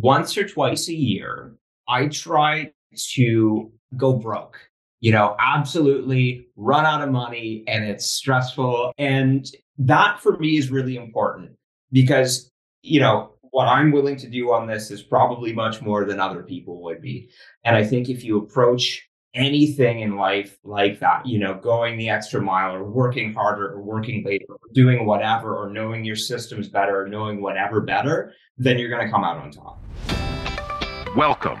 once or twice a year, I try to go broke. You know, absolutely run out of money and it's stressful. And that for me is really important because, you know, what I'm willing to do on this is probably much more than other people would be. And I think if you approach anything in life like that, you know, going the extra mile or working harder or working later or doing whatever or knowing your systems better or knowing whatever better, then you're going to come out on top. Welcome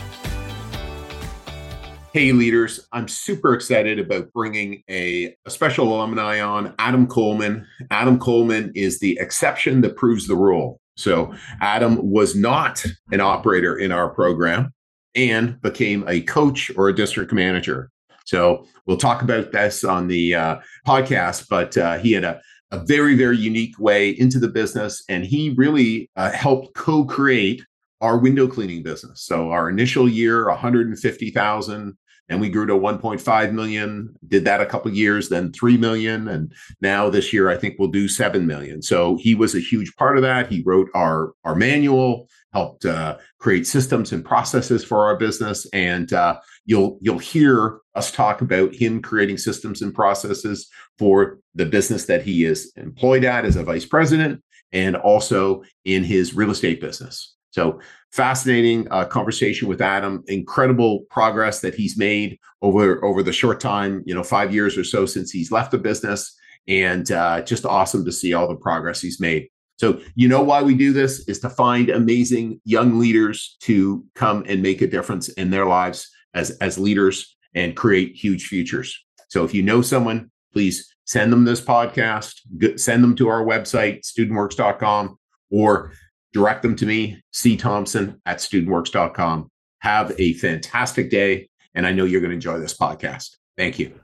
Hey, leaders, I'm super excited about bringing a, a, special alumni on, Adam Coleman. Adam Coleman is the exception that proves the rule. So, Adam was not an operator in our program and became a coach or a district manager. So, we'll talk about this on the uh, podcast, but uh, he had a, a very, very unique way into the business, and he really uh, helped co create our window cleaning business. So our initial year, 150,000, and we grew to 1.5 million did that a couple years then 3 million and now this year i think we'll do 7 million. So he was a huge part of that. He wrote our our manual helped uh, create systems and processes for our business and uh, you'll you'll hear us talk about him creating systems and processes for the business that he is employed at as a vice president and also in his real estate business so fascinating uh, conversation with Adam. Incredible progress that he's made over over the short time, you know, five years or so since he's left the business, and uh, just awesome to see all the progress he's made. So you know why we do this is to find amazing young leaders to come and make a difference in their lives as as leaders and create huge futures. So if you know someone, please send them this podcast, send them to our website, studentworks.com, or direct them to me, C. Thomson at studentworks.com. Have a fantastic day. And I know you're going to enjoy this podcast. Thank you.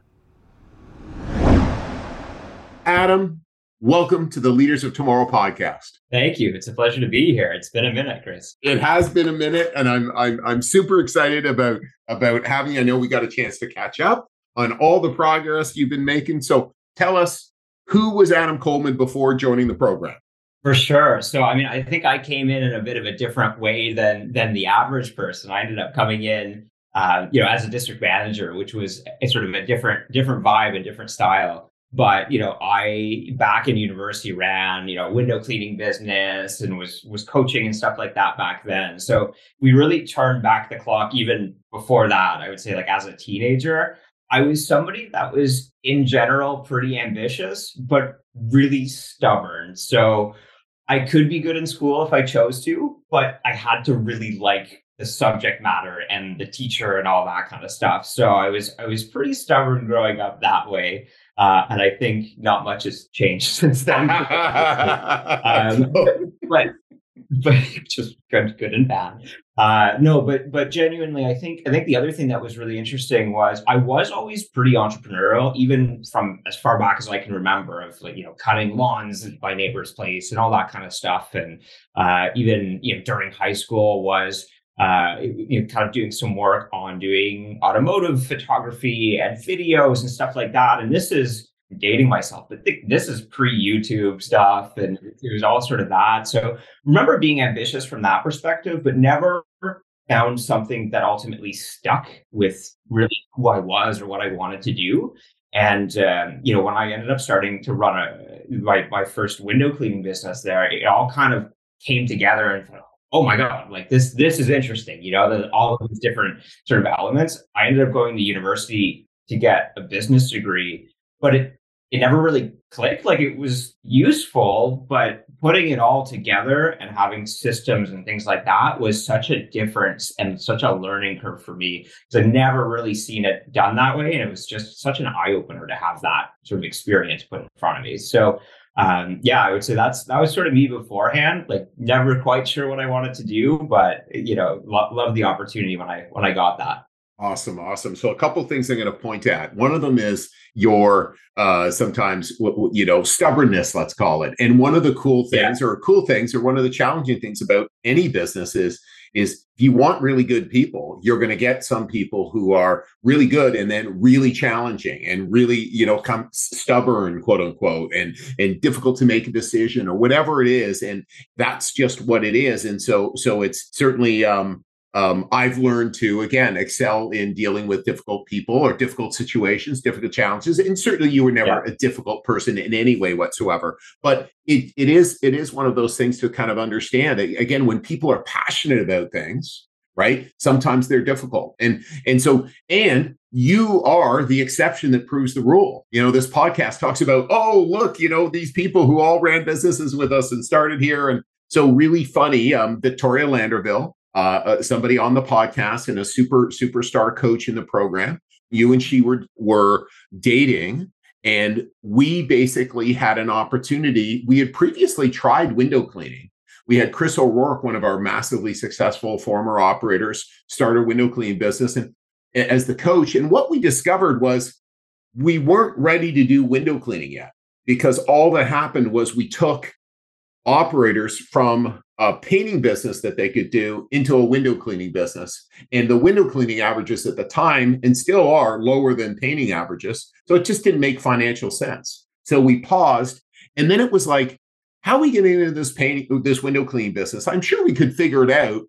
Adam, welcome to the Leaders of Tomorrow podcast. Thank you. It's a pleasure to be here. It's been a minute, Chris. It has been a minute, and I'm I'm I'm super excited about about having. I know we got a chance to catch up on all the progress you've been making. So tell us who was Adam Coleman before joining the program? For sure. So I mean, I think I came in in a bit of a different way than than the average person. I ended up coming in, uh, you know, as a district manager, which was a sort of a different different vibe and different style. But you know, I back in university ran you know window cleaning business and was was coaching and stuff like that back then. So we really turned back the clock even before that. I would say like as a teenager, I was somebody that was in general pretty ambitious, but really stubborn. So I could be good in school if I chose to, but I had to really like the subject matter and the teacher and all that kind of stuff. So I was I was pretty stubborn growing up that way, uh, and I think not much has changed since then. um, but but just good, good and bad. Uh, no, but but genuinely, I think I think the other thing that was really interesting was I was always pretty entrepreneurial, even from as far back as I can remember, of like you know cutting lawns by neighbor's place and all that kind of stuff, and uh, even you know during high school was uh, you know, kind of doing some work on doing automotive photography and videos and stuff like that. And this is dating myself, but th- this is pre YouTube stuff and it was all sort of that. So remember being ambitious from that perspective, but never found something that ultimately stuck with really who I was or what I wanted to do. And um, you know, when I ended up starting to run a my my first window cleaning business there, it all kind of came together and thought, oh my god, like this this is interesting. You know, the, all of these different sort of elements. I ended up going to university to get a business degree, but it it never really clicked. Like it was useful, but putting it all together and having systems and things like that was such a difference and such a learning curve for me because I've never really seen it done that way. And it was just such an eye opener to have that sort of experience put in front of me. So um, yeah, I would say that's that was sort of me beforehand. Like never quite sure what I wanted to do, but you know, lo- the opportunity when I when I got that. Awesome, awesome. So a couple things I'm going to point at. One of them is your uh, sometimes you know stubbornness, let's call it. And one of the cool things, yeah. or cool things, or one of the challenging things about any business is is if you want really good people, you're going to get some people who are really good and then really challenging and really, you know, come stubborn, quote unquote, and and difficult to make a decision or whatever it is. And that's just what it is. And so so it's certainly um um, I've learned to again excel in dealing with difficult people or difficult situations, difficult challenges, and certainly you were never yeah. a difficult person in any way whatsoever. But it it is it is one of those things to kind of understand. Again, when people are passionate about things, right? Sometimes they're difficult, and and so and you are the exception that proves the rule. You know, this podcast talks about oh look, you know these people who all ran businesses with us and started here, and so really funny. Um, Victoria Landerville uh, uh, somebody on the podcast and a super superstar coach in the program. You and she were were dating, and we basically had an opportunity. We had previously tried window cleaning. We had Chris O'Rourke, one of our massively successful former operators, start a window cleaning business and as the coach. And what we discovered was we weren't ready to do window cleaning yet because all that happened was we took operators from a painting business that they could do into a window cleaning business. And the window cleaning averages at the time and still are lower than painting averages. So it just didn't make financial sense. So we paused. And then it was like, how are we getting into this painting, this window cleaning business? I'm sure we could figure it out.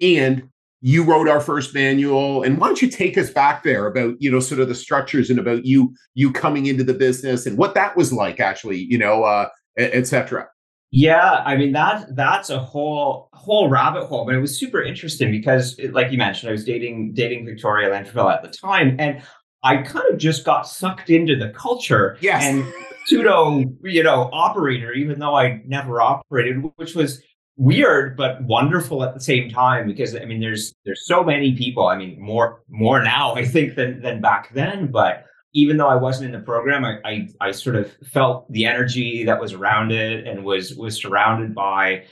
And you wrote our first manual. And why don't you take us back there about, you know, sort of the structures and about you, you coming into the business and what that was like actually, you know, uh, et cetera. Yeah, I mean that that's a whole whole rabbit hole, but it was super interesting because, like you mentioned, I was dating dating Victoria Landerville at the time, and I kind of just got sucked into the culture yes. and pseudo, you know, operator, even though I never operated, which was weird but wonderful at the same time because I mean, there's there's so many people. I mean, more more now I think than than back then, but even though I wasn't in the program, I, I, I sort of felt the energy that was around it and was was surrounded by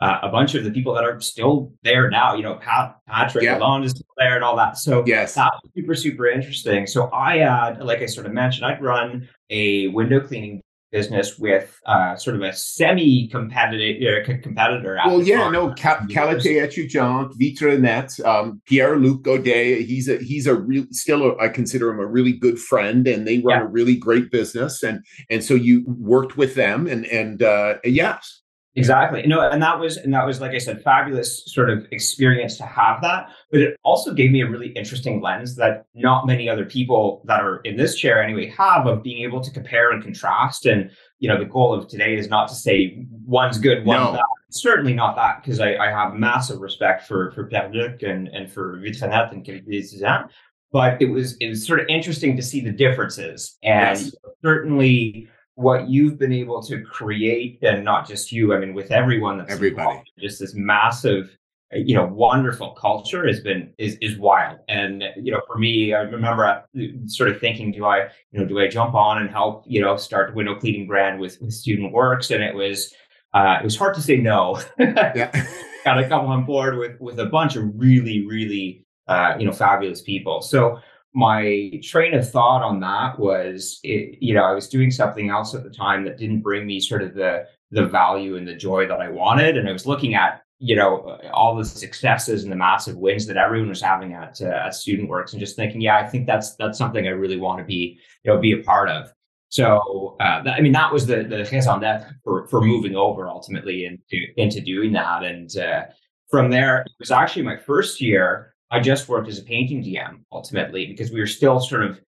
uh, a bunch of the people that are still there now. You know, Pat, Patrick yeah. Alone is still there and all that. So yes, that was super super interesting. So I had, like I sort of mentioned, I'd run a window cleaning business with uh, sort of a semi-competitive uh, competitor. Well, yeah, no, Qualité Étudiante, Vitranet, um, Pierre Luc Godet. He's a he's a real still a, I consider him a really good friend, and they run yeah. a really great business. And and so you worked with them, and and uh, yes, Exactly. No, and that was and that was like I said, fabulous sort of experience to have that. But it also gave me a really interesting lens that not many other people that are in this chair anyway have of being able to compare and contrast. And you know, the goal of today is not to say one's good, one's no. bad. Certainly not that, because I, I, have massive respect for for Pierre Luc and and for Vitranet and Qualité But it was it was sort of interesting to see the differences. And yes. certainly what you've been able to create and not just you i mean with everyone that's everybody. involved, just this massive uh, you know wonderful culture has been is is wild. And you know for me i remember uh, sort of thinking do i you know do i jump on and help you know start the window cleaning brand with with student works? And it was uh, it was hard to say no. Yeah. Got to come on board with with a bunch of really really uh, you know fabulous people. So my train of thought on that was it, you know i was doing something else at the time that didn't bring me sort of the the value and the joy that i wanted. And i was looking at you know all the successes and the massive wins that everyone was having at uh, at student works and just thinking yeah i think that's that's something i really want to be you know be a part of. So uh, i mean that was the the raison d'etre for for moving over ultimately into into doing that. And uh, from there it was actually my first year I just worked as a painting DM ultimately because we were still sort of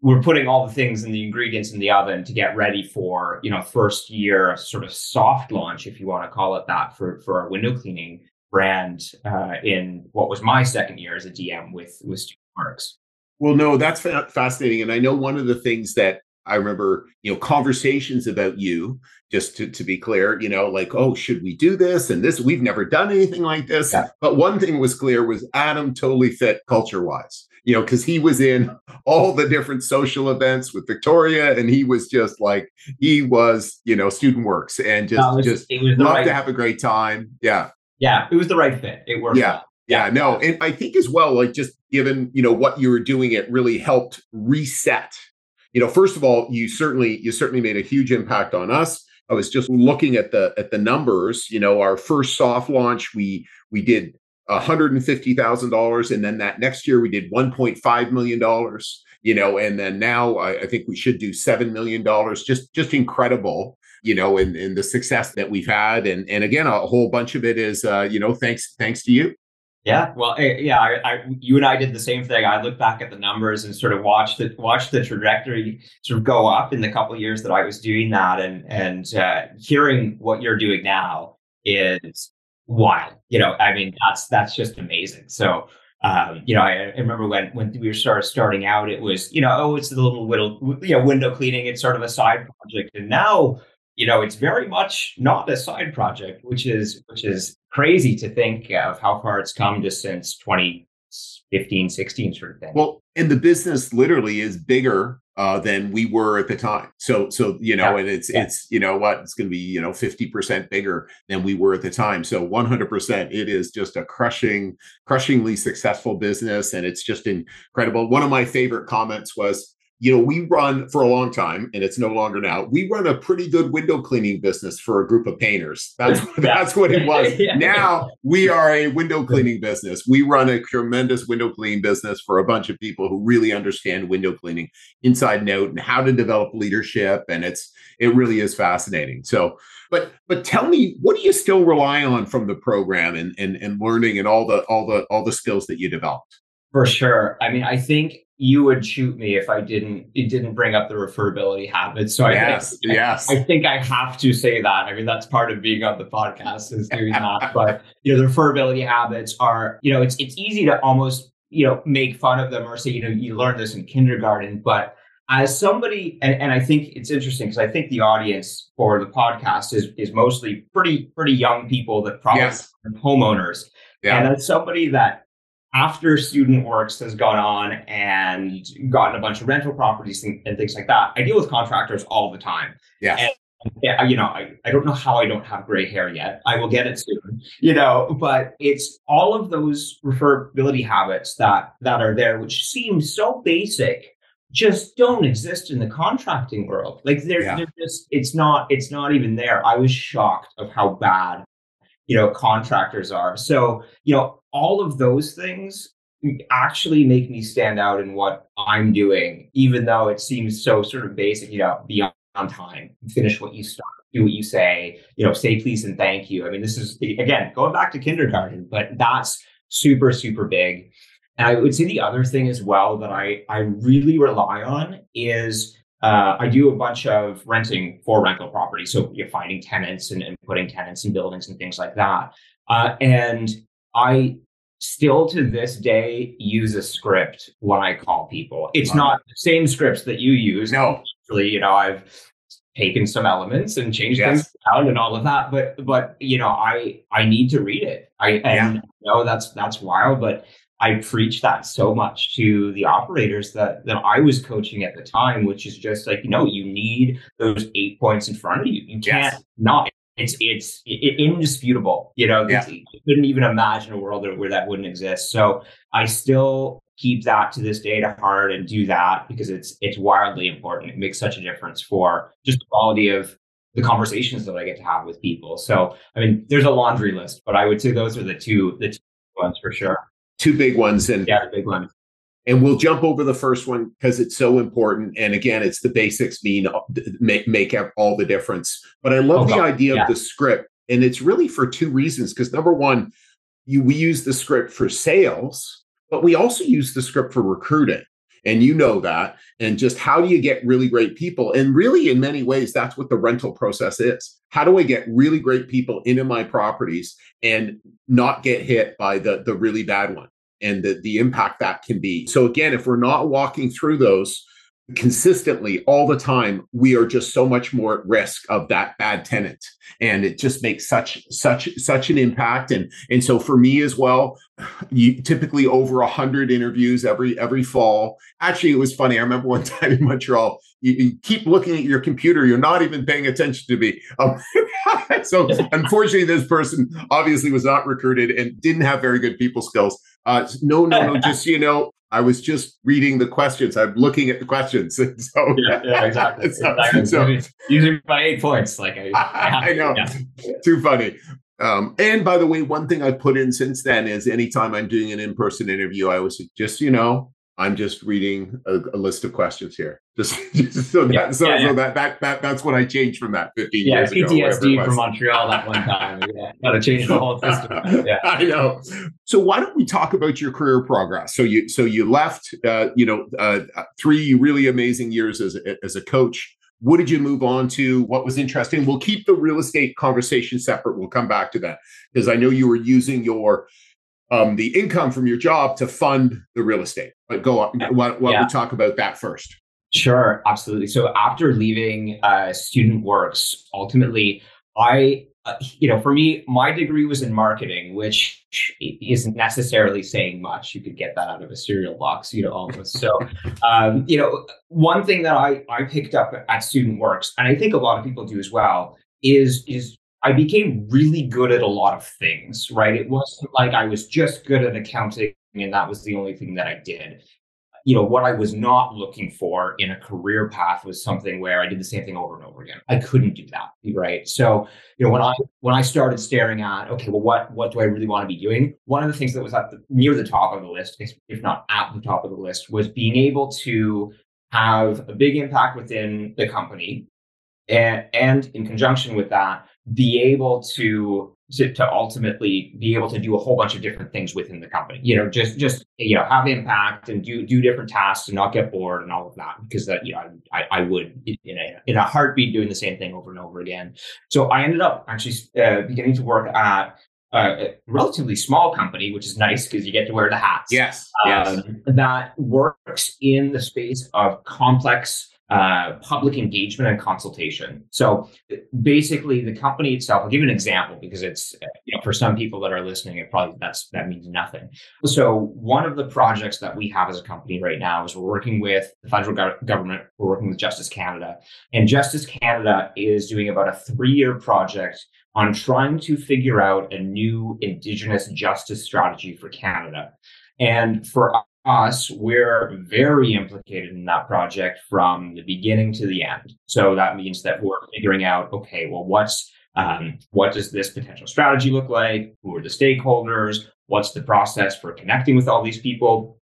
we are putting all the things and the ingredients in the oven to get ready for you know first year sort of soft launch if you want to call it that for for our window cleaning brand uh, in what was my second year as a DM with with Student Works. Well, no, that's fascinating, and I know one of the things that I remember, you know, conversations about you, just to, to be clear, you know, like, oh, should we do this? And this, we've never done anything like this. Yeah. But one thing was clear was Adam totally fit culture wise, you know, because he was in all the different social events with Victoria and he was just like, he was, you know, student works and just, was, just love right to have a great time. Yeah. Yeah. It was the right fit. It worked. Yeah. Well. Yeah, no, and I think as well, like just given you know what you were doing, it really helped reset. You know, first of all, you certainly you certainly made a huge impact on us. I was just looking at the at the numbers. You know, our first soft launch, we we did $150,000. And then that next year we did $1.5 million, you know, and then now I, I think we should do $7 million. Just, just incredible, you know, and, and the success that we've had. And, and again, a whole bunch of it is, uh, you know, thanks, thanks to you. Yeah, well, eh, yeah, I, I, you and I did the same thing. I look back at the numbers and sort of watched the watch the trajectory sort of go up in the couple years that I was doing that, and and uh, hearing what you're doing now is wild. You know, I mean, that's that's just amazing. So, um, you know, I, I, remember when when we were started starting out, it was you know, oh, it's a little little you know window cleaning. It's sort of a side project, and now you know, it's very much not a side project, which is which is crazy to think of how far it's come just since 2015, 16 sort of thing. Well, and the business literally is bigger uh, than we were at the time. So, so you know, yeah. and it's yeah. it's you know what it's going to be you know fifty percent bigger than we were at the time. So, one hundred percent, it is just a crushing, crushingly successful business, and it's just incredible. One of my favorite comments was, you know, we run for a long time, and it's no longer now. We run a pretty good window cleaning business for a group of painters. That's that's what it was. yeah. Now we are a window cleaning business. We run a tremendous window cleaning business for a bunch of people who really understand window cleaning inside and out and how to develop leadership. And it's it really is fascinating. So, but but tell me, what do you still rely on from the program and and and learning and all the all the all the skills that you developed? For sure. I mean, I think you would shoot me if I didn't it didn't bring up the referability habit. So yes, I think, yes, I, I, think I have to say that. I mean, that's part of being on the podcast is doing that. But you know, the referability habits are you know it's it's easy to almost you know make fun of them or say you know you learned this in kindergarten, but as somebody and, and I think it's interesting because I think the audience for the podcast is is mostly pretty pretty young people that probably yes. homeowners. Yeah. And as somebody that after student works has gone on and gotten a bunch of rental properties and, and things like that, I deal with contractors all the time. Yeah. And, you know, I, I don't know how I don't have gray hair yet. I will get it soon, you know, but it's all of those referability habits that that are there, which seem so basic, just don't exist in the contracting world. Like they're, yeah. they're just it's not it's not even there. I was shocked of how bad you know contractors are so you know all of those things actually make me stand out in what i'm doing even though it seems so sort of basic you know be on time finish what you start do what you say you know say please and thank you i mean this is again going back to kindergarten but that's super super big and i would say the other thing as well that i i really rely on is uh, I do a bunch of renting for rental property. So you're finding tenants and, and putting tenants in buildings and things like that. Uh, and I still to this day use a script when I call people. It's not the same scripts that you use. No. Actually, you know, I've taken some elements and changed yes. things around and all of that. But but you know, I I need to read it. I and yeah. know that's that's wild, but I preach that so much to the operators that that I was coaching at the time, which is just like, you know, you need those eight points in front of you. You can't yes. not. It's it's it, indisputable. You know, yeah. you couldn't even imagine a world where that wouldn't exist. So I still keep that to this day to heart and do that because it's it's wildly important. It makes such a difference for just the quality of the conversations that I get to have with people. So I mean, there's a laundry list, but I would say those are the two the two ones for sure two big ones and yeah, the big one. And we'll jump over the first one because it's so important. And again, it's the basics mean uh, make make all the difference. But I love oh, the idea yeah. of the script, and it's really for two reasons. Because number one, you we use the script for sales, but we also use the script for recruiting and you know that and just how do you get really great people and really in many ways that's what the rental process is how do i get really great people into my properties and not get hit by the the really bad one and the, the impact that can be. So again if we're not walking through those consistently all the time we are just so much more at risk of that bad tenant. And it just makes such such such an impact. And and so for me as well you typically over a hundred interviews every every fall. Actually it was funny. I remember one time in montreal you, you, keep looking at your computer you're not even paying attention to me. Um, so unfortunately this person obviously was not recruited and didn't have very good people skills Uh, no, no, no. just you know, I was just reading the questions. I'm looking at the questions. so yeah, yeah exactly. so, exactly. So, using my eight points, like I, I, I know, yeah. too funny. Um, and by the way, one thing I've put in since then is anytime I'm doing an in-person interview, I was just you know I'm just reading a, a, list of questions here. Just, just so, yeah, that, so, yeah, yeah. so that, that that that's what I changed from that 15 yeah, years PTSD ago. PTSD from Montreal that one time. Yeah, got to change the whole system. Yeah, I know. So why don't we talk about your career progress? So you so you left, uh, you know, uh, three really amazing years as a, as a coach. What did you move on to? What was interesting? We'll keep the real estate conversation separate. We'll come back to that because I know you were using your um, the income from your job to fund the real estate. But go on. Why, why yeah. we talk about that first? Sure, absolutely. So after leaving uh, Student Works, ultimately, I, uh, you know, for me, my degree was in marketing, which isn't necessarily saying much. You could get that out of a cereal box, you know, almost. So, um, you know, one thing that I I picked up at Student Works, and I think a lot of people do as well, is is I became really good at a lot of things, right? It wasn't like I was just good at accounting and that was the only thing that I did. You know, what I was not looking for in a career path was something where I did the same thing over and over again. I couldn't do that, right? So, you know, when I when I started staring at, okay, well, what what do I really want to be doing? One of the things that was at the, near the top of the list, if not at the top of the list, was being able to have a big impact within the company and, and in conjunction with that, be able to, to, to ultimately be able to do a whole bunch of different things within the company. You know, just just you know have impact and do do different tasks and not get bored and all of that because that you know I I would in a in a heartbeat doing the same thing over and over again. So I ended up actually uh, beginning to work at a relatively small company, which is nice because you get to wear the hats. Yes, um, yes. That works in the space of complex uh, public engagement and consultation. So basically, the company itself. I'll give you an example because it's you know for some people that are listening, it probably that's that means nothing. So one of the projects that we have as a company right now is we're working with the federal go- government. We're working with Justice Canada, and Justice Canada is doing about a three-year project on trying to figure out a new Indigenous justice strategy for Canada. And for us, we're very implicated in that project from the beginning to the end. So that means that we're figuring out, okay, well, what's um, what does this potential strategy look like? Who are the stakeholders? What's the process for connecting with all these people?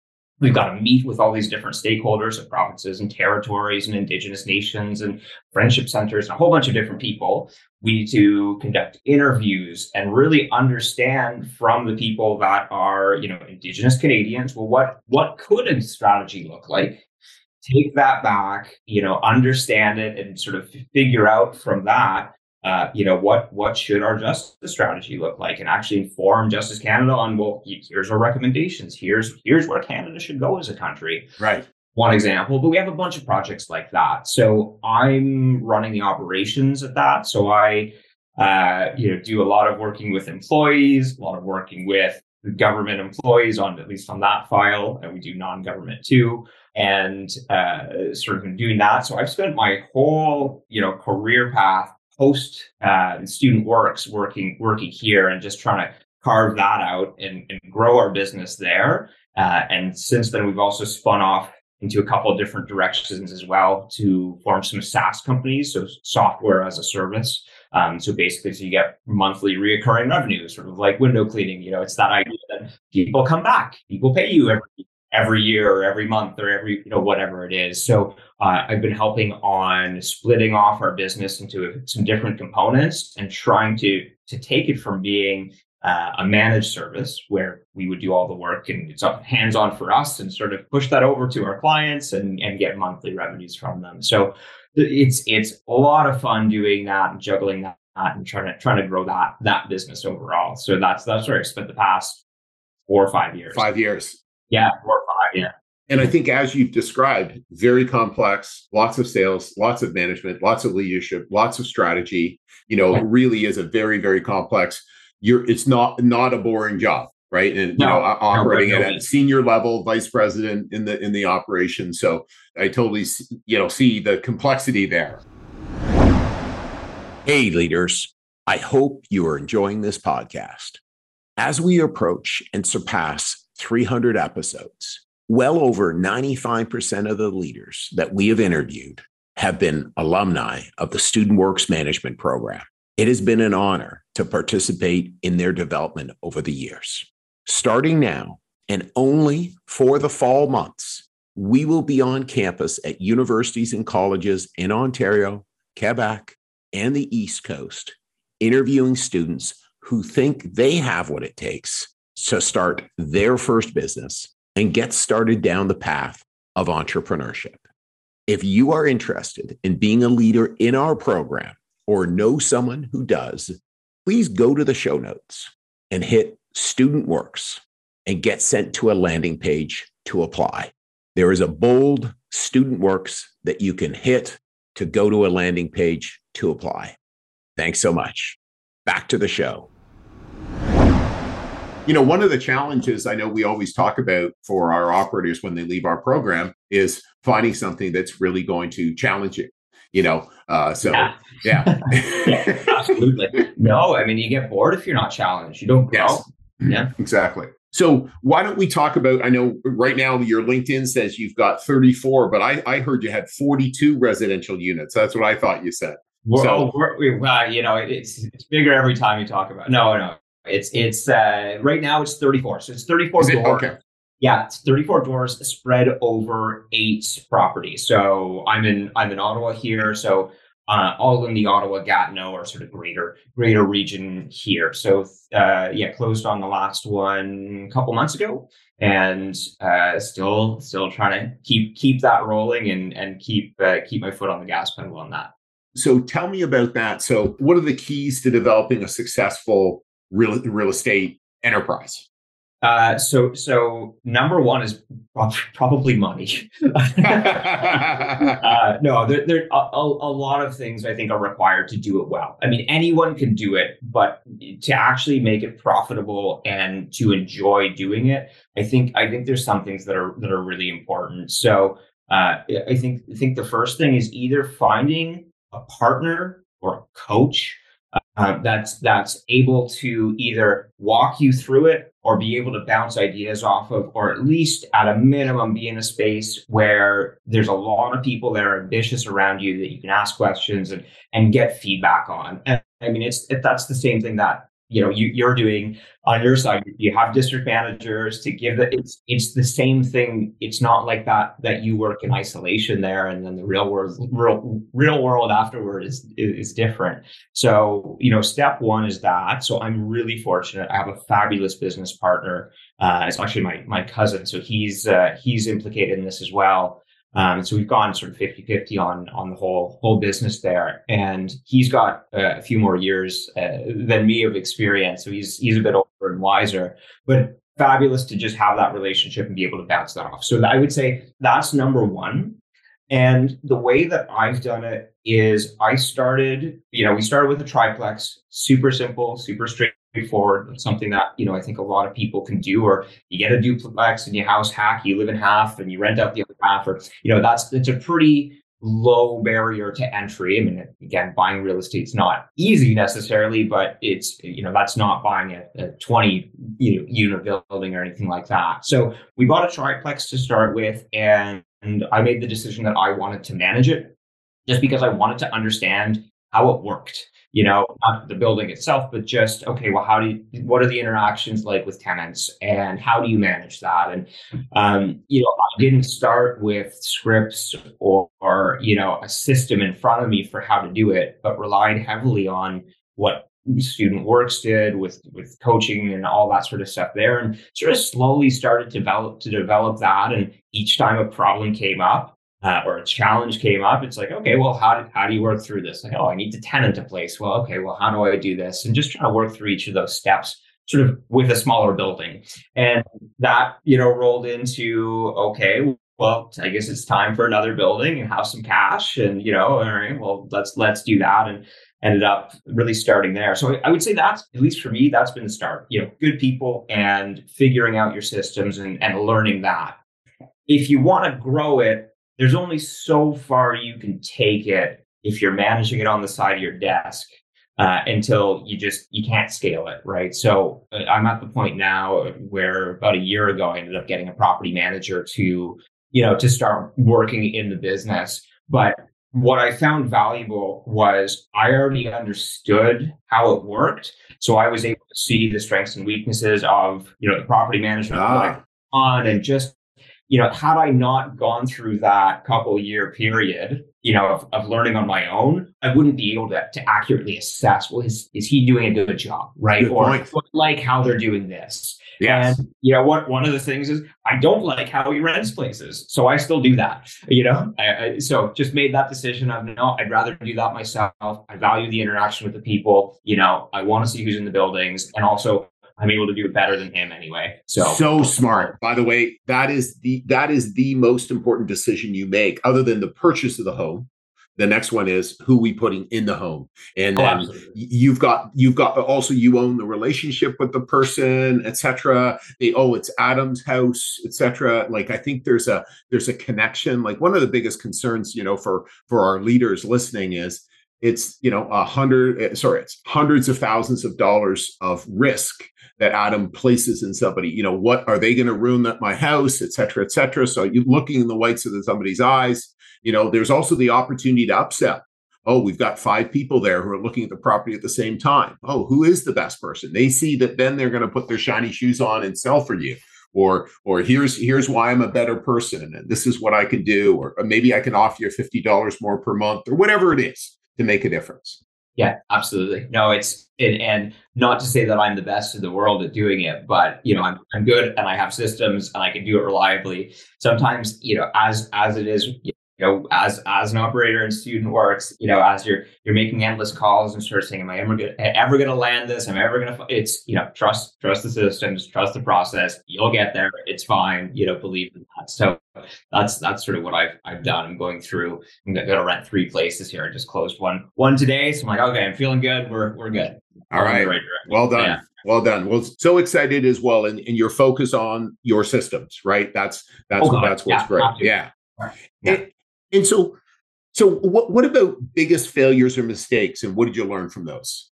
We've got to meet with all these different stakeholders of provinces and territories and indigenous nations and friendship centers and a whole bunch of different people. We need to conduct interviews and really understand from the people that are, you know, indigenous Canadians, well, what what could a strategy look like? Take that back, you know, understand it and sort of figure out from that uh, you know, what what should our justice strategy look like, and actually inform Justice Canada on well, here's our recommendations. Here's here's where Canada should go as a country. Right. One example, but we have a bunch of projects like that. So I'm running the operations at that. So I, uh, you know, do a lot of working with employees, a lot of working with government employees on at least on that file, and we do non-government too and uh, sort of doing that. So I've spent my whole, you know, career path post uh, student works working working here and just trying to carve that out and, and grow our business there. Uh, and since then, we've also spun off into a couple of different directions as well to form some SaaS companies, so software as a service. Um, so basically, so you get monthly reoccurring revenue, sort of like window cleaning. You know, it's that idea that people come back, people pay you every every year or every month or every you know whatever it is. So uh, i've been helping on splitting off our business into some different components and trying to to take it from being uh, a managed service where we would do all the work and it's hands on for us and sort of push that over to our clients and, and get monthly revenues from them. So it's it's a lot of fun doing that and juggling that and trying to trying to grow that that business overall. So that's that's where i spent the past four or five years. Five years yeah, four or five. Yeah. And I think, as you've described, very complex, lots of sales, lots of management, lots of leadership, lots of strategy. You know, yeah. really is a very, very complex. You're, it's not not a boring job, right? And no, you know, operating no, at a senior level, vice president in the in the operation. So I totally, you know, see the complexity there. Hey, leaders! I hope you are enjoying this podcast. As we approach and surpass 300 episodes, well over 95% of the leaders that we have interviewed have been alumni of the Student Works Management Program. It has been an honor to participate in their development over the years. Starting now and only for the fall months, we will be on campus at universities and colleges in Ontario, Quebec, and the East Coast, interviewing students who think they have what it takes to start their first business and get started down the path of entrepreneurship. If you are interested in being a leader in our program or know someone who does, please go to the show notes and hit Student Works and get sent to a landing page to apply. There is a bold Student Works that you can hit to go to a landing page to apply. Thanks so much. Back to the show. You know, one of the challenges I know we always talk about for our operators when they leave our program is finding something that's really going to challenge you. You know, uh, so yeah, yeah. yeah absolutely. No, I mean, you get bored if you're not challenged. You don't grow. Yes. Yeah, exactly. So why don't we talk about? I know right now your LinkedIn says you've got 34, but I, I heard you had 42 residential units. That's what I thought you said. Well, so, we're, well, you know, it's it's bigger every time you talk about. It. No, no, it's it's uh, right now it's 34. So it's 34 doors. Okay. Yeah, it's 34 doors spread over eight properties. So I'm in I'm in Ottawa here. So uh, all in the Ottawa Gatineau or sort of greater greater region here. So uh, yeah, closed on the last one a couple months ago, and uh, still still trying to keep keep that rolling and and keep uh, keep my foot on the gas pedal on that. So tell me about that. So what are the keys to developing a successful real real estate enterprise? Uh, so, so number one is probably money. uh, no, there, there a, a, lot of things I think are required to do it well. I mean, anyone can do it, but to actually make it profitable and to enjoy doing it, I think I think there's some things that are that are really important. So, uh, I think I think the first thing is either finding a partner or a coach uh, that's that's able to either walk you through it or be able to bounce ideas off of, or at least at a minimum be in a space where there's a lot of people that are ambitious around you that you can ask questions and and get feedback on. And I mean, it's it, that's the same thing that you know you, you're doing on your side you have district managers to give that it's it's the same thing. It's not like that that you work in isolation there and then the real world real real world afterward is is different. So you know step one is that. So i'm really fortunate. I have a fabulous business partner uh, it's actually my my cousin. So he's uh, he's implicated in this as well um, so we've gone sort of 50 50 on, on the whole, whole business there. And he's got uh, a few more years uh, than me of experience. So he's, he's a bit older and wiser, but fabulous to just have that relationship and be able to bounce that off. So I would say that's number one. And the way that I've done it is I started, you know, we started with a triplex, super simple, super straight It's something that, you know, I think a lot of people can do, or you get a duplex and you house hack, you live in half and you rent out the other half, or, you know, that's, it's a pretty low barrier to entry. I mean, again, buying real estate is not easy necessarily, but it's, you know, that's not buying a, a 20 you know, unit building or anything like that. So we bought a triplex to start with, and, and I made the decision that I wanted to manage it just because I wanted to understand how it worked you know, not the building itself, but just, okay, well, how do you, what are the interactions like with tenants and how do you manage that? And, um, you know, I didn't start with scripts or, or, you know, a system in front of me for how to do it, but relied heavily on what student works did with with coaching and all that sort of stuff there and sort of slowly started to develop to develop that and each time a problem came up uh, or a challenge came up, it's like, okay, well, how do, how do you work through this? Like, oh, I need to tenant a place. Well, okay, well, how do I do this? And just trying to work through each of those steps sort of with a smaller building. And that, you know, rolled into, okay, well, I guess it's time for another building and have some cash. And, you know, all right, well, let's, let's do that. And ended up really starting there. So I would say that's, at least for me, that's been the start, you know, good people and figuring out your systems and, and learning that. If you want to grow it, there's only so far you can take it if you're managing it on the side of your desk uh, until you just you can't scale it, right? So uh, I'm at the point now where about a year ago I ended up getting a property manager to you know to start working in the business, but what I found valuable was I already understood how it worked. So I was able to see the strengths and weaknesses of, you know, the property management ah. on and just, you know, had I not gone through that couple year period, you know, of, of learning on my own, I wouldn't be able to, to accurately assess, well, is, is he doing a good job? Right. Good or point. like how they're doing this. Yes. And you know what? One of the things is I don't like how he rents places, so I still do that. You know, I, I, so just made that decision of no, I'd rather do that myself. I value the interaction with the people. You know, I want to see who's in the buildings, and also I'm able to do it better than him anyway. So so smart. By the way, that is the that is the most important decision you make, other than the purchase of the home the next one is who we putting in the home and oh, then absolutely. you've got you've got also you own the relationship with the person etc they oh it's adam's house etc like i think there's a there's a connection like one of the biggest concerns you know for for our leaders listening is it's you know a hundred eh, sorry it's hundreds of thousands of dollars of risk that adam places in somebody you know what are they going to ruin that my house etc etc so you're looking in the whites of somebody's eyes you know, there's also the opportunity to upsell. Oh, we've got five people there who are looking at the property at the same time. Oh, who is the best person? They see that then they're going to put their shiny shoes on and sell for you. Or, or here's here's why I'm a better person, and this is what I can do, or, maybe I can offer you fifty dollars more per month, or whatever it is to make a difference. Yeah, absolutely. No, it's and, and not to say that I'm the best in the world at doing it, but you know, I'm I'm good and I have systems and I can do it reliably. Sometimes, you know, as as it is, you know, as as an operator in student works, you know, as you're you're making endless calls and sort of saying, "Am I ever gonna ever gonna land this? Am I ever gonna?" It's you know, trust trust the systems, trust the process. You'll get there. It's fine. You know, believe in that. So that's that's sort of what I've I've done. I'm going through. I'm gonna rent three places here. I just closed one one today, so I'm like, okay, I'm feeling good. We're we're good. All right. Right well done. Yeah. Well done. Well, so excited as well, and, and your focus on your systems, right? That's that's oh, that's what's yeah, great. Yeah. yeah. It, and so, so what, what about biggest failures or mistakes, and what did you learn from those?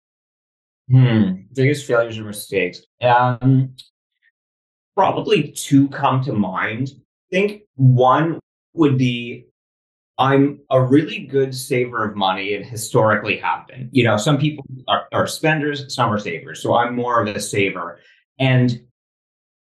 Hmm. Biggest failures or mistakes. Um, probably two come to mind. I think one would be I'm a really good saver of money and historically have been. You know, some people are, are spenders, some are savers. So I'm more of a saver. And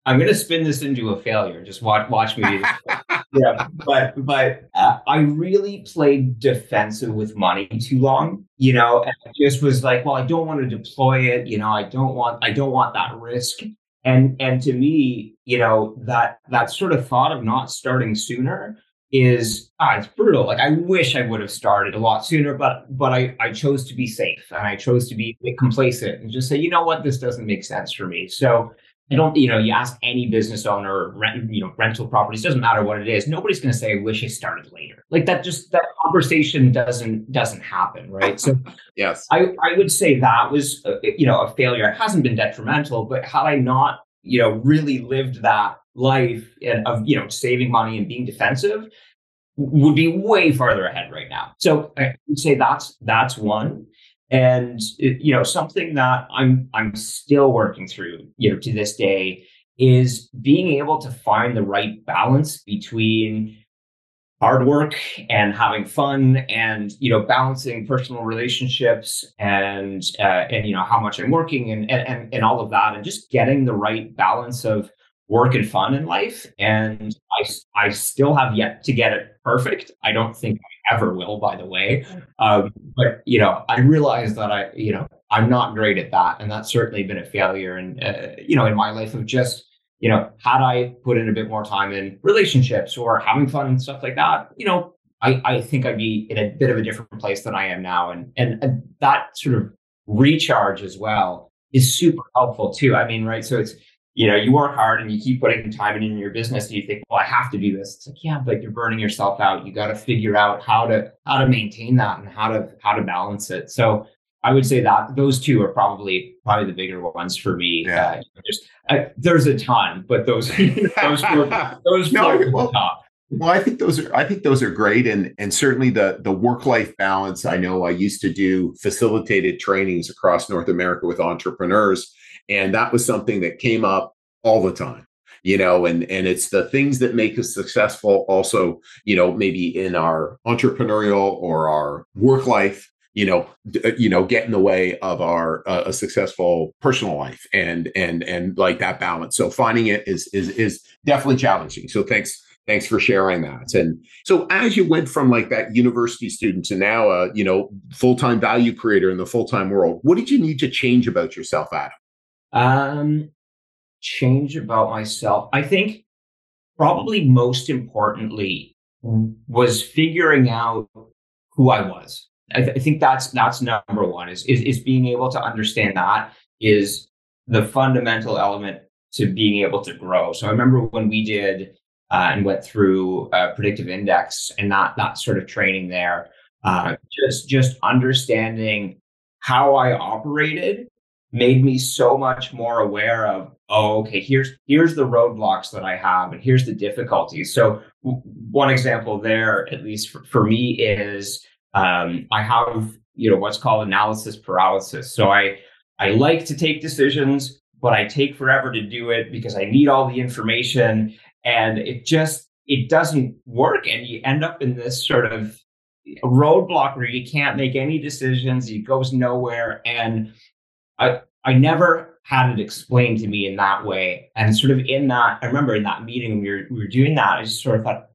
I'm going to spin this into a failure. Just watch watch me. yeah, but but uh, I really played defensive with money too long. You know, and I just was like, well, I don't want to deploy it. You know, I don't want I don't want that risk. And and to me, you know, that that sort of thought of not starting sooner is ah, it's brutal. Like I wish I would have started a lot sooner, but but I I chose to be safe and I chose to be complacent and just say, you know what, this doesn't make sense for me. So I don't, you know, you ask any business owner, rent, you know, rental properties, doesn't matter what it is. Nobody's going to say, I wish I started later. Like that, just that conversation doesn't, doesn't happen. Right. So yes, I, I would say that was, a, you know, a failure. It hasn't been detrimental, but had I not, you know, really lived that life and of, you know, saving money and being defensive would be way farther ahead right now. So I would say that's, that's one and it, you know something that i'm i'm still working through you know to this day is being able to find the right balance between hard work and having fun and you know balancing personal relationships and uh, and you know how much i'm working and, and and all of that and just getting the right balance of work and fun in life. And i i still have yet to get it perfect. I don't think ever will, by the way. Um, but you know, I realize that I, you know, I'm not great at that, and that's certainly been a failure. And uh, you know, in my life of just, you know, had I put in a bit more time in relationships or having fun and stuff like that, you know, I, I think I'd be in a bit of a different place than I am now, and and, and that sort of recharge as well is super helpful too. I mean, right? So it's you know, you work hard and you keep putting time in your business and you think, well, I have to do this. It's like, yeah, but you're burning yourself out. You got to figure out how to how to maintain that and how to how to balance it. So I would say that those two are probably probably the bigger ones for me. Yeah. Uh, just uh, there's a ton, but those those those no, well, top. Well, I think those are I think those are great, and and certainly the the work life balance. I know I used to do facilitated trainings across North America with entrepreneurs, and that was something that came up all the time you know and and it's the things that make us successful also you know maybe in our entrepreneurial or our work life you know d- uh, you know get in the way of our uh, a successful personal life and and and like that balance. So finding it is is is definitely challenging. So thanks thanks for sharing that. And so as you went from like that university student to now a you know full-time value creator in the full-time world what did you need to change about yourself adam um change about myself i think probably most importantly was figuring out who i was I, th- I, think that's that's number one is, is is being able to understand that is the fundamental element to being able to grow. So I remember when we did uh, and went through predictive index and that that sort of training there, uh, just just understanding how I operated made me so much more aware of oh okay here's here's the roadblocks that i have and here's the difficulties so w- one example there at least for, for me is um, I have you know what's called analysis paralysis. So I I like to take decisions, but I take forever to do it because I need all the information, and it just it doesn't work, and you end up in this sort of roadblock where you can't make any decisions. It goes nowhere, and I I never had it explained to me in that way. And sort of in that, I remember in that meeting we were we were doing that. I just sort of thought,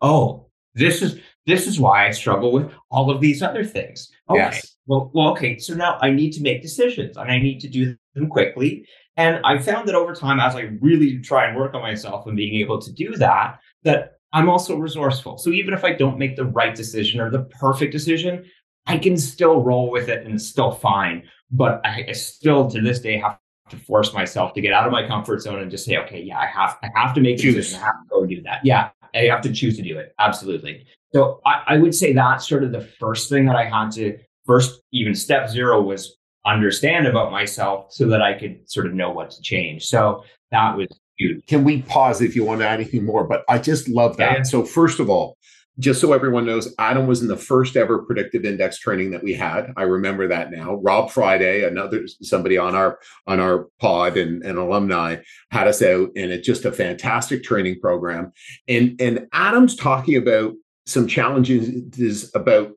oh, this is this is why I struggle with all of these other things. Okay. Yes. Well, well, okay. So now I need to make decisions and I need to do them quickly. And I found that over time, as I really try and work on myself and being able to do that, that I'm also resourceful. So even if I don't make the right decision or the perfect decision, I can still roll with it and it's still fine. But I, I still to this day have to force myself to get out of my comfort zone and just say, okay, yeah, I have I have to make a decision. I have to go do that. Yeah. I have to choose to do it. Absolutely. So I, I would say that's sort of the first thing that I had to first, even step zero was understand about myself so that I could sort of know what to change. So that was huge. Can we pause if you want to add anything more? But I just love that. Yeah. So first of all, just so everyone knows, Adam was in the first ever predictive index training that we had. I remember that now. Rob Friday, another somebody on our on our pod and, and alumni, had us out, and it's just a fantastic training program. And and Adam's talking about some challenges about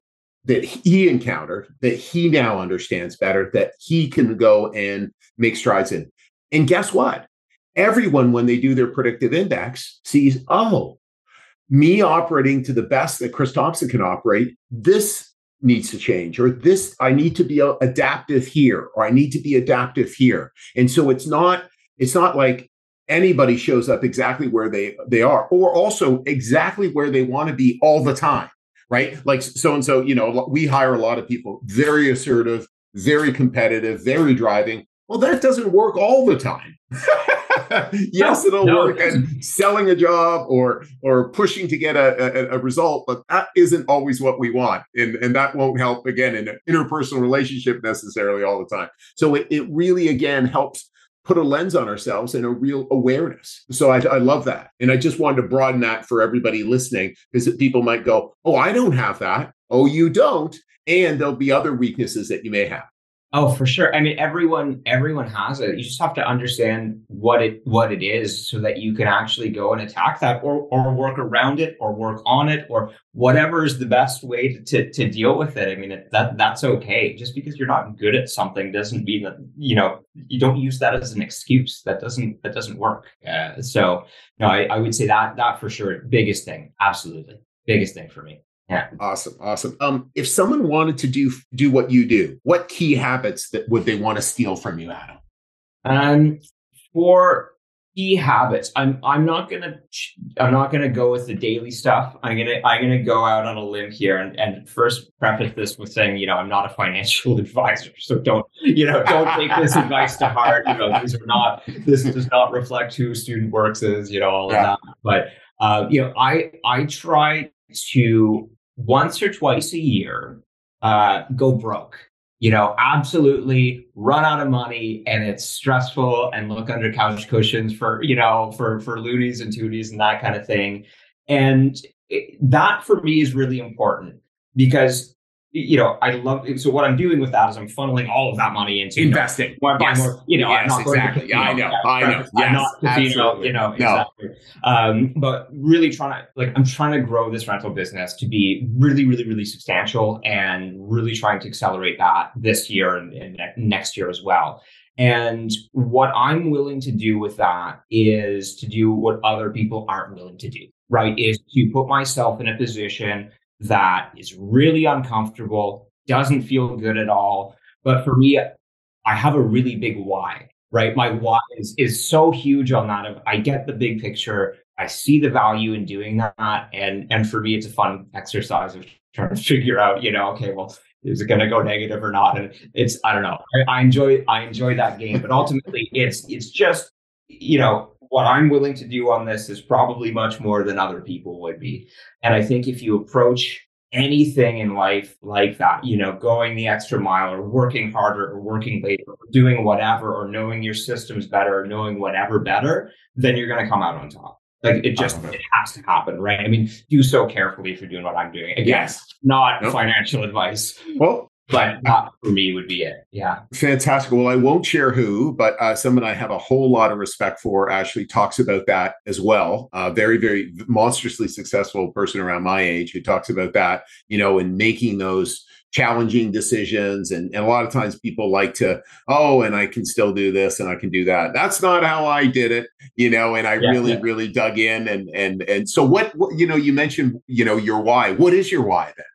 that he encountered that he now understands better that he can go and make strides in. And guess what? Everyone, when they do their predictive index, sees, oh, me operating to the best that Chris Thomson can operate, this needs to change, or this, I need to be adaptive here, or I need to be adaptive here. And so it's not, it's not like anybody shows up exactly where they they are, or also exactly where they want to be all the time. Right. Like so and so, you know, we hire a lot of people, very assertive, very competitive, very driving. Well, that doesn't work all the time. yes, it'll no, work at selling a job or or pushing to get a, a, a, result, but that isn't always what we want, and and that won't help again in an interpersonal relationship necessarily all the time. So it, it really again helps put a lens on ourselves and a real awareness. So I, I love that, and I just wanted to broaden that for everybody listening because people might go, "Oh, I don't have that." Oh, you don't, and there'll be other weaknesses that you may have. Oh, for sure. I mean, everyone everyone has it. You just have to understand what it what it is so that you can actually go and attack that or or work around it or work on it or whatever is the best way to to, to deal with it. I mean, it, that that's okay. Just because you're not good at something doesn't mean that, you know, you don't use that as an excuse. That doesn't that doesn't work. Uh, so, no, I, I would say that that for sure biggest thing. Absolutely. Biggest thing for me. Yeah. Awesome. Awesome. Um, if someone wanted to do do what you do, what key habits that would they want to steal from you, Adam? Um, for key habits, I'm I'm not gonna I'm not gonna go with the daily stuff. I'm gonna I'm gonna go out on a limb here and, and first preface this with saying, you know, I'm not a financial advisor, so don't you know don't take this advice to heart. You know, these are not this does not reflect who Student Works is. You know, all yeah. of that. But uh, you know, I I try to once or twice a year uh, go broke. You know, absolutely run out of money and it's stressful and look under couch cushions for, you know, for for loonies and toonies and that kind of thing. and it, that for me is really important because you know, I love so what I'm doing with that is I'm funneling all of that money into investing. You know, yes. more, you know, yes, I'm not exactly. to, yeah, I know. I know. Yes, I'm not casino, absolutely. you know, no. exactly. Um, but really trying to like I'm trying to grow this rental business to be really, really, really substantial and really trying to accelerate that this year and, and next year as well. And what I'm willing to do with that is to do what other people aren't willing to do, right? Is to put myself in a position that is really uncomfortable, doesn't feel good at all. But for me, I have a really big why, right? My why is is so huge on that I get the big picture. I see the value in doing that. And and for me, it's a fun exercise of trying to figure out, you know, okay, well, is it going to go negative or not? And it's I don't know. I, I enjoy I enjoy that game, but ultimately, it's it's just you know what I'm willing to do on this is probably much more than other people would be. And I think if you approach anything in life like that, you know, going the extra mile or working harder or working later or doing whatever or knowing your systems better or knowing whatever better, then you're going to come out on top. Like it just it has to happen, right? I mean, do so carefully if you're doing what I'm doing. Again, yes. not nope. financial advice. Well, but that for me would be it. Yeah. Fantastic. Well, I won't share who, but uh, someone I have a whole lot of respect for actually talks about that as well. Uh, very, very monstrously successful person around my age who talks about that, you know, and making those challenging decisions. And, and a lot of times people like to, oh, and I can still do this and I can do that. That's not how I did it, you know, and I yeah, really, yeah. really dug in. And, and, and so what, what, you know, you mentioned, you know, your why. What is your why then?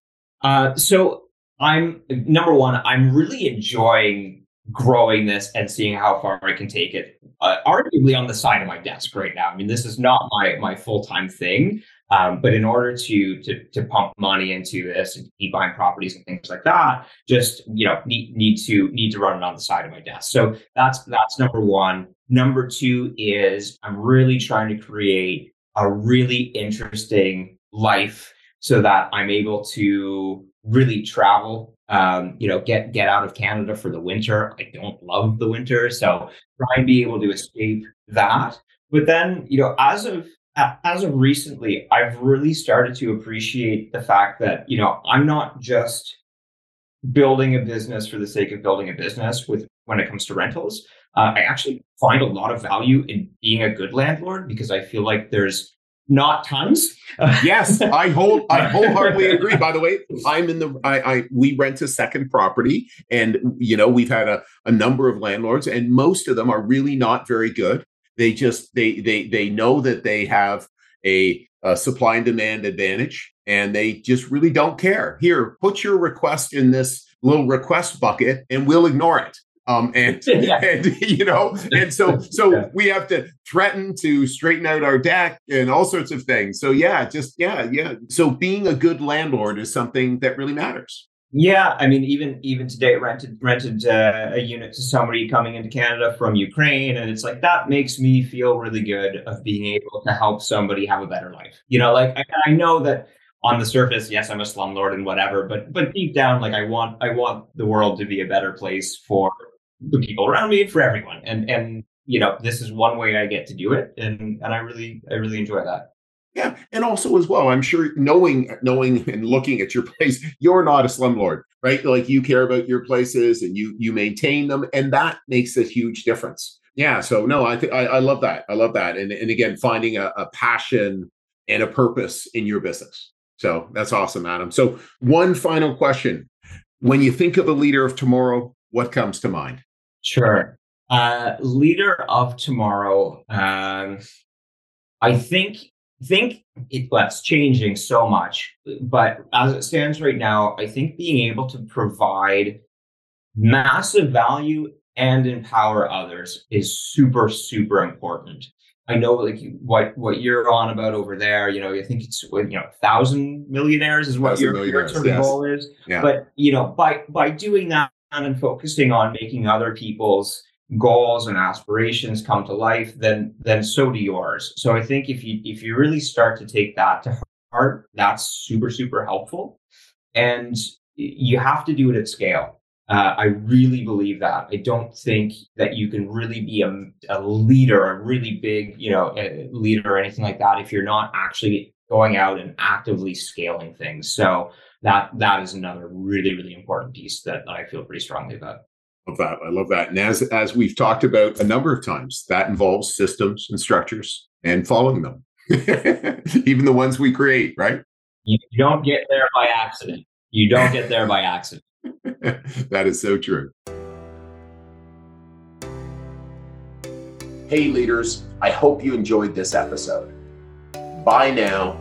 Uh, so I'm number one, I'm really enjoying growing this and seeing how far I can take it. Uh, arguably on the side of my desk right now. I mean, this is not my my full time thing, um, but in order to to to pump money into this and keep buying properties and things like that, just you know need need to need to run it on the side of my desk. So that's that's number one. Number two is I'm really trying to create a really interesting life so that I'm able to really travel um, you know get get out of canada for the winter. I don't love the winter so try and be able to escape that. But then you know as of as of recently i've really started to appreciate the fact that you know i'm not just building a business for the sake of building a business with when it comes to rentals. Uh, i actually find a lot of value in being a good landlord because i feel like there's not tons. yes, I hold I wholeheartedly agree. By the way, I'm in the I, I we rent a second property, and you know we've had a, a number of landlords, and most of them are really not very good. They just they they they know that they have a, a supply and demand advantage, and they just really don't care. Here, put your request in this little request bucket, and we'll ignore it um, and, yeah. and you know, and so so yeah. we have to threaten to straighten out our deck and all sorts of things. So yeah, just yeah, yeah. So being a good landlord is something that really matters. Yeah, I mean, even even today, rented rented uh, a unit to somebody coming into Canada from Ukraine, and it's like that makes me feel really good of being able to help somebody have a better life. You know, like I, I know that on the surface, yes, I'm a slumlord and whatever, but but deep down, like I want I want the world to be a better place for the people around me for everyone. And and you know, this is one way I get to do it, and and I really I really enjoy that. Yeah, and also as well, I'm sure knowing knowing and looking at your place, you're not a slumlord, right? Like you care about your places and you you maintain them, and that makes a huge difference. Yeah, so no, I think I love that. I love that, and and again, finding a, a passion and a purpose in your business. So that's awesome, Adam. So one final question: When you think of a leader of tomorrow, what comes to mind? Sure. Uh, leader of tomorrow. Um, I think think it, it's changing so much, but as it stands right now, I think being able to provide massive value and empower others is super super important. I know like what what you're on about over there. You know, I think it's you know thousand millionaires is what your, your yes. goal is. Yeah. But you know, by by doing that and focusing on making other people's goals and aspirations come to life, then then so do yours. So I think if you if you really start to take that to heart, that's super super helpful, and you have to do it at scale. Uh, I really believe that. I don't think that you can really be a, a leader, a really big, you know, leader or anything like that if you're not actually going out and actively scaling things. So that that is another really really important piece that, I feel pretty strongly about. Love that. I love that. And as as we've talked about a number of times, that involves systems and structures and following them, even the ones we create. Right? You don't get there by accident. You don't get there by accident. that is so true. Hey, leaders, I hope you enjoyed this episode. By now,